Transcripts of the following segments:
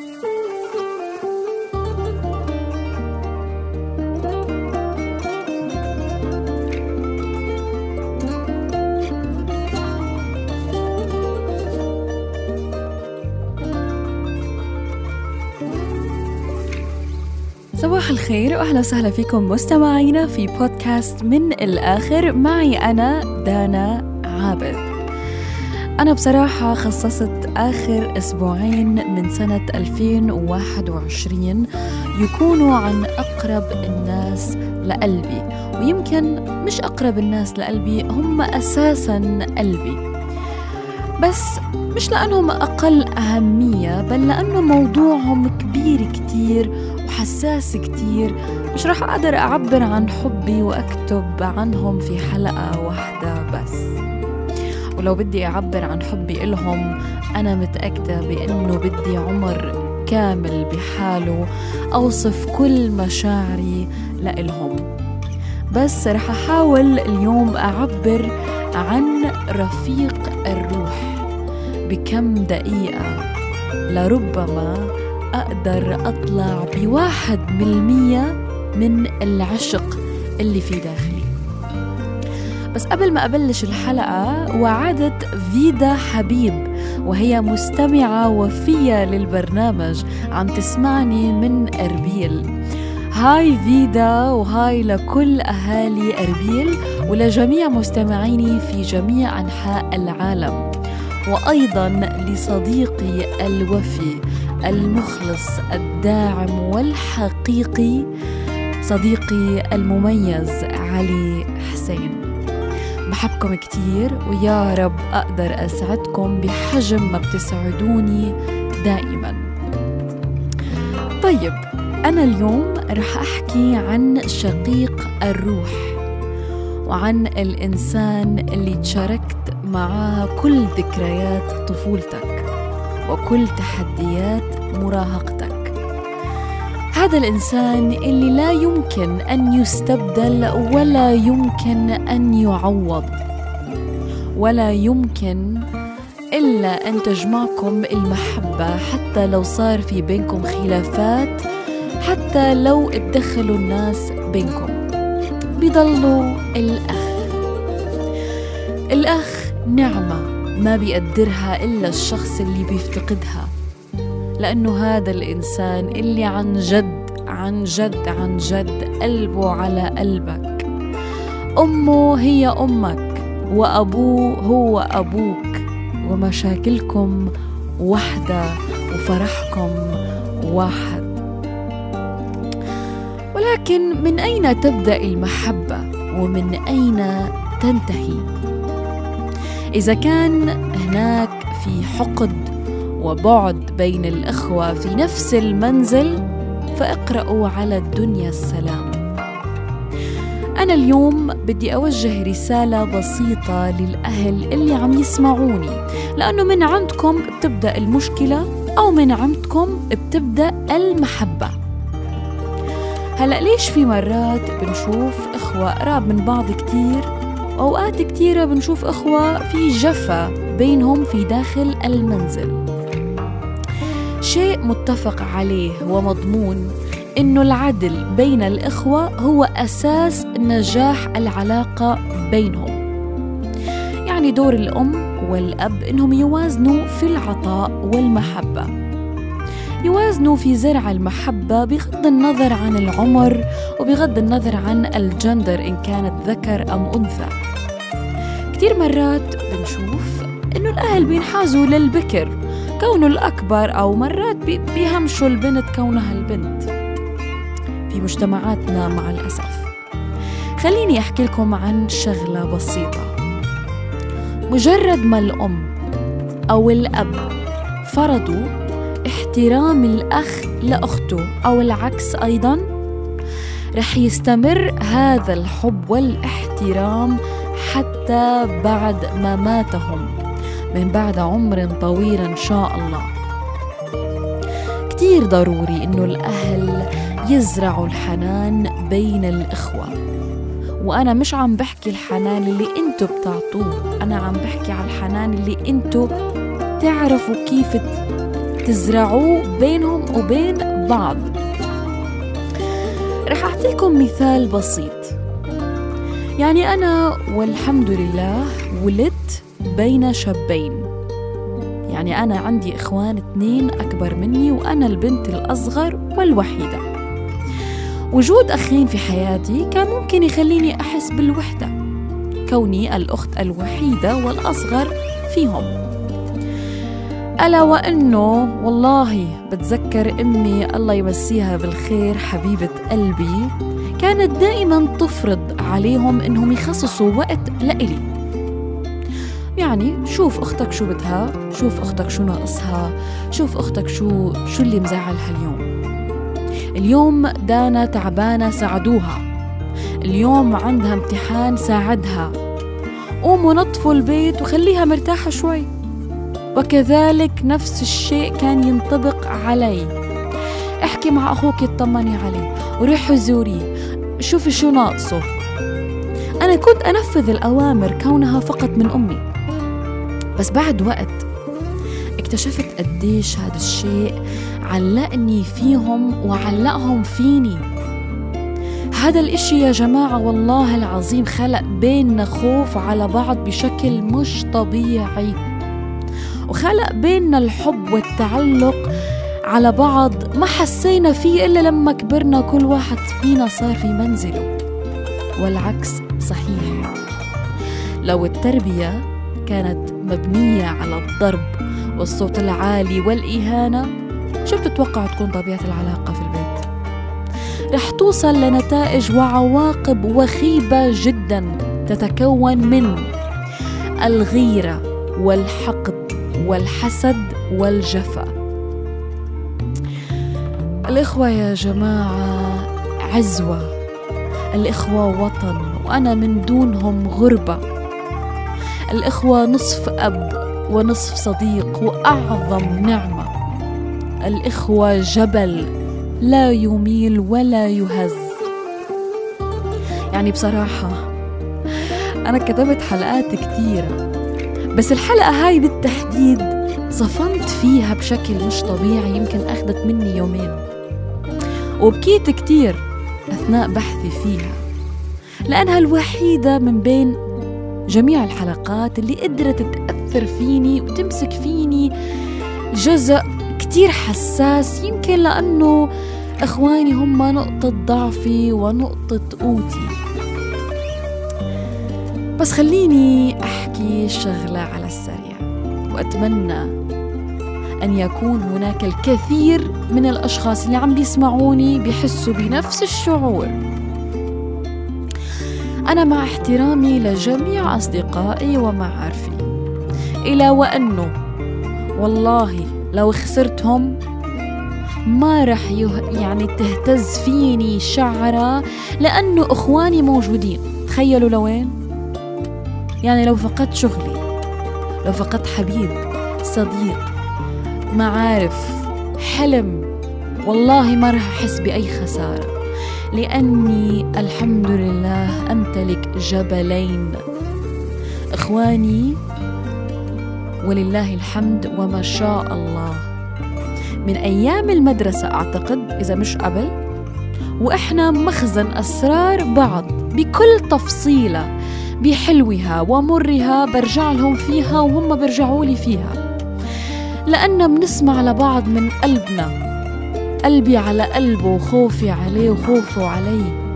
صباح الخير وأهلا وسهلا فيكم مستمعينا في بودكاست من الآخر معي أنا دانا عابد. أنا بصراحة خصصت آخر أسبوعين من سنة 2021 يكونوا عن أقرب الناس لقلبي ويمكن مش أقرب الناس لقلبي هم أساسا قلبي. بس مش لأنهم أقل أهمية بل لأنه موضوعهم كبير كتير وحساس كتير مش رح أقدر أعبر عن حبي وأكتب عنهم في حلقة واحدة ولو بدي أعبر عن حبي إلهم أنا متأكدة بأنه بدي عمر كامل بحاله أوصف كل مشاعري لإلهم. بس رح أحاول اليوم أعبر عن رفيق الروح بكم دقيقة. لربما أقدر أطلع بواحد بالمية من العشق اللي في داخلي. بس قبل ما أبلش الحلقة وعدت فيدا حبيب وهي مستمعة وفية للبرنامج عم تسمعني من أربيل. هاي فيدا وهاي لكل أهالي أربيل ولجميع مستمعيني في جميع أنحاء العالم. وأيضا لصديقي الوفي المخلص الداعم والحقيقي صديقي المميز علي حسين. بحبكم كتير ويا رب أقدر أسعدكم بحجم ما بتسعدوني دائما. طيب أنا اليوم رح أحكي عن شقيق الروح وعن الإنسان اللي تشاركت معاه كل ذكريات طفولتك وكل تحديات مراهقتك. هذا الإنسان اللي لا يمكن أن يستبدل ولا يمكن أن يعوض. ولا يمكن إلا أن تجمعكم المحبة حتى لو صار في بينكم خلافات حتى لو اتدخلوا الناس بينكم. بيضلوا الأخ. الأخ نعمة ما بيقدرها إلا الشخص اللي بيفتقدها. لأنه هذا الإنسان اللي عن جد عن جد عن جد قلبه على قلبك. أمه هي أمك وأبوه هو أبوك. ومشاكلكم وحدة وفرحكم واحد. ولكن من أين تبدأ المحبة؟ ومن أين تنتهي؟ إذا كان هناك في حقد وبعد بين الإخوة في نفس المنزل فاقرأوا على الدنيا السلام. أنا اليوم بدي أوجه رسالة بسيطة للأهل اللي عم يسمعوني لأنه من عندكم بتبدأ المشكلة أو من عندكم بتبدأ المحبة. هلأ ليش في مرات بنشوف إخوة قراب من بعض كتير وأوقات كتيرة بنشوف إخوة في جفا بينهم في داخل المنزل؟ شيء متفق عليه ومضمون إنه العدل بين الإخوة هو أساس نجاح العلاقة بينهم. يعني دور الأم والأب إنهم يوازنوا في العطاء والمحبة. يوازنوا في زرع المحبة بغض النظر عن العمر وبغض النظر عن الجندر إن كانت ذكر أم أنثى. كتير مرات بنشوف إنه الأهل بينحازوا للبكر كونه الأكبر أو مرات بيهمشوا البنت كونها البنت. في مجتمعاتنا مع الأسف. خليني أحكي لكم عن شغلة بسيطة. مجرد ما الأم أو الأب فرضوا احترام الأخ لأخته أو العكس أيضا رح يستمر هذا الحب والاحترام حتى بعد ما من بعد عمر طويل إن شاء الله. كتير ضروري إنه الأهل يزرعوا الحنان بين الإخوة. وأنا مش عم بحكي الحنان اللي أنتو بتعطوه أنا عم بحكي على الحنان اللي أنتو تعرفوا كيف تزرعوه بينهم وبين بعض. رح أعطيكم مثال بسيط. يعني أنا والحمد لله ولدت بين شابين. يعني أنا عندي إخوان اثنين أكبر مني وأنا البنت الأصغر والوحيدة. وجود أخين في حياتي كان ممكن يخليني أحس بالوحدة كوني الأخت الوحيدة والأصغر فيهم. ألا وأنه والله بتذكر أمي الله يمسيها بالخير حبيبة قلبي كانت دائما تفرض عليهم إنهم يخصصوا وقت لإلي. يعني شوف أختك شو بدها شوف أختك شو ناقصها شوف أختك شو شو اللي مزعلها اليوم. اليوم دانا تعبانة ساعدوها. اليوم عندها امتحان ساعدها. قوموا نطفوا البيت وخليها مرتاحة شوي. وكذلك نفس الشيء كان ينطبق علي. احكي مع أخوك اطمني عليه وروحي زوريه شوفي شو ناقصه. أنا كنت أنفذ الأوامر كونها فقط من أمي. بس بعد وقت اكتشفت قديش هذا الشيء علقني فيهم وعلقهم فيني. هذا الإشي يا جماعة والله العظيم خلق بيننا خوف على بعض بشكل مش طبيعي. وخلق بيننا الحب والتعلق على بعض ما حسينا فيه إلا لما كبرنا كل واحد فينا صار في منزله. والعكس صحيح. لو التربية كانت مبنية على الضرب والصوت العالي والإهانة. شو بتتوقع تكون طبيعة العلاقة في البيت؟ رح توصل لنتائج وعواقب وخيبة جدا تتكون من الغيرة والحقد والحسد والجفا الإخوة يا جماعة عزوة. الإخوة وطن وأنا من دونهم غربة. الإخوة نصف أب ونصف صديق وأعظم نعمة. الإخوة جبل لا يميل ولا يهز. يعني بصراحة أنا كتبت حلقات كتيرة بس الحلقة هاي بالتحديد صفنت فيها بشكل مش طبيعي يمكن أخذت مني يومين. وبكيت كتير أثناء بحثي فيها لأنها الوحيدة من بين جميع الحلقات اللي قدرت تأثر فيني وتمسك فيني. جزء كتير حساس يمكن لأنه إخواني هم نقطة ضعفي ونقطة قوتي. بس خليني أحكي شغلة على السريع وأتمنى أن يكون هناك الكثير من الأشخاص اللي عم بيسمعوني بيحسوا بنفس الشعور. أنا مع احترامي لجميع أصدقائي ومعارفي. إلى وأنه والله لو خسرتهم ما رح يعني تهتز فيني شعرة لأنه إخواني موجودين. تخيلوا لوين؟ يعني لو فقدت شغلي لو فقدت حبيب صديق معارف حلم والله ما رح أحس بأي خسارة. لأني الحمد لله أمتلك جبلين. إخواني ولله الحمد وما شاء الله. من أيام المدرسة أعتقد إذا مش قبل وإحنا مخزن أسرار بعض بكل تفصيلة بحلوها ومرها برجع لهم فيها وهم برجعوا لي فيها. لأن بنسمع لبعض من قلبنا. قلبي على قلبه وخوفي عليه وخوفه علي.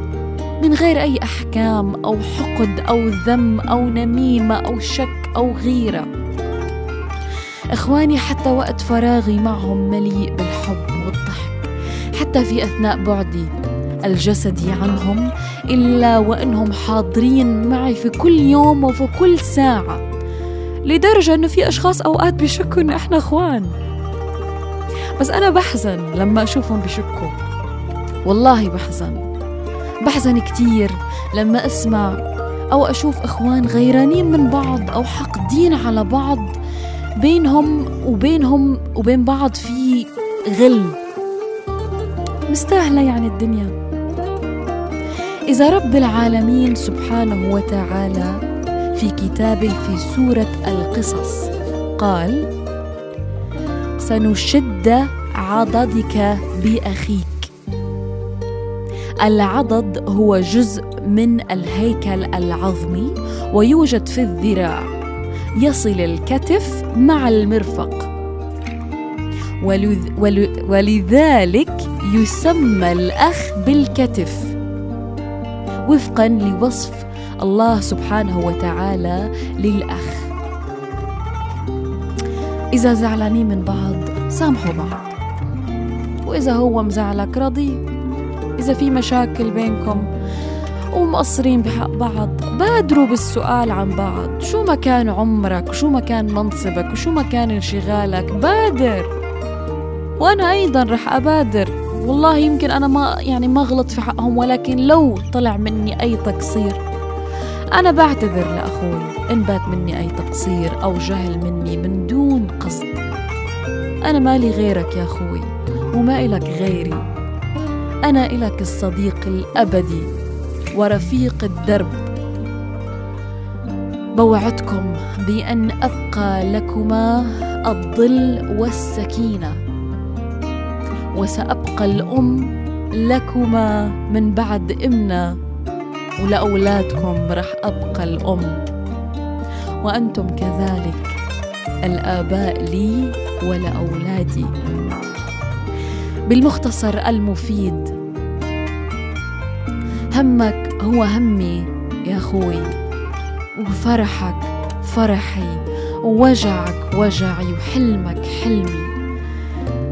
من غير أي أحكام أو حقد أو ذم أو نميمة أو شك أو غيرة. إخواني حتى وقت فراغي معهم مليء بالحب والضحك. حتى في أثناء بعدي الجسدي عنهم إلا وأنهم حاضرين معي في كل يوم وفي كل ساعة. لدرجة أنه في أشخاص أوقات بيشكوا إن إحنا إخوان. بس أنا بحزن لما أشوفهم بشكوا. والله بحزن. بحزن كتير لما أسمع أو أشوف إخوان غيرانين من بعض أو حاقدين على بعض بينهم وبينهم وبين بعض في غل. مستاهلة يعني الدنيا. إذا رب العالمين سبحانه وتعالى في كتابه في سورة القصص قال سنشد عضدك بأخيك. العضد هو جزء من الهيكل العظمي ويوجد في الذراع. يصل الكتف مع المرفق. ولذلك يسمى الأخ بالكتف. وفقا لوصف الله سبحانه وتعالى للأخ. إذا زعلانين من بعض سامحوا بعض. وإذا هو مزعلك رضيه إذا في مشاكل بينكم ومقصرين بحق بعض بادروا بالسؤال عن بعض. شو ما كان عمرك؟ وشو ما كان منصبك؟ وشو ما كان انشغالك؟ بادر. وأنا أيضا رح أبادر. والله يمكن أنا ما يعني ما غلط في حقهم ولكن لو طلع مني أي تقصير أنا بعتذر لأخوي. إن بات مني أي تقصير أو جهل مني من دون قصد. أنا مالي غيرك يا أخوي وما إلك غيري. أنا إلك الصديق الأبدي ورفيق الدرب. بوعدكم بأن أبقى لكما الظل والسكينة وسأبقى الأم لكما من بعد إمنا. ولأولادكم رح أبقى الأم. وأنتم كذلك الآباء لي ولأولادي. بالمختصر المفيد همك هو همي يا أخوي. وفرحك فرحي ووجعك وجعي وحلمك حلمي.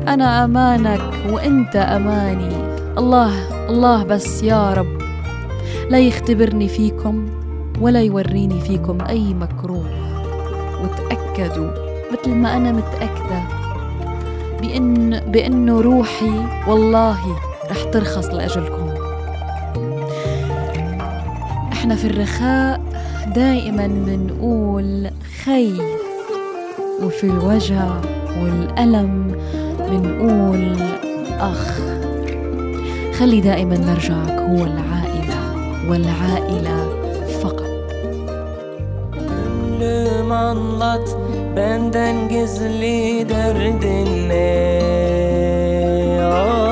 أنا أمانك وأنت أماني. الله الله بس يا رب. لا يختبرني فيكم ولا يوريني فيكم أي مكروه. وتأكدوا مثل ما أنا متأكدة بان بانه روحي والله رح ترخص لأجلكم. إحنا في الرخاء دائما بنقول خي وفي الوجع والألم بنقول أخ. خلي دائما مرجعك هو العائلة والعائلة فقط Gönlüm anlat benden gizli derdin ne Akladan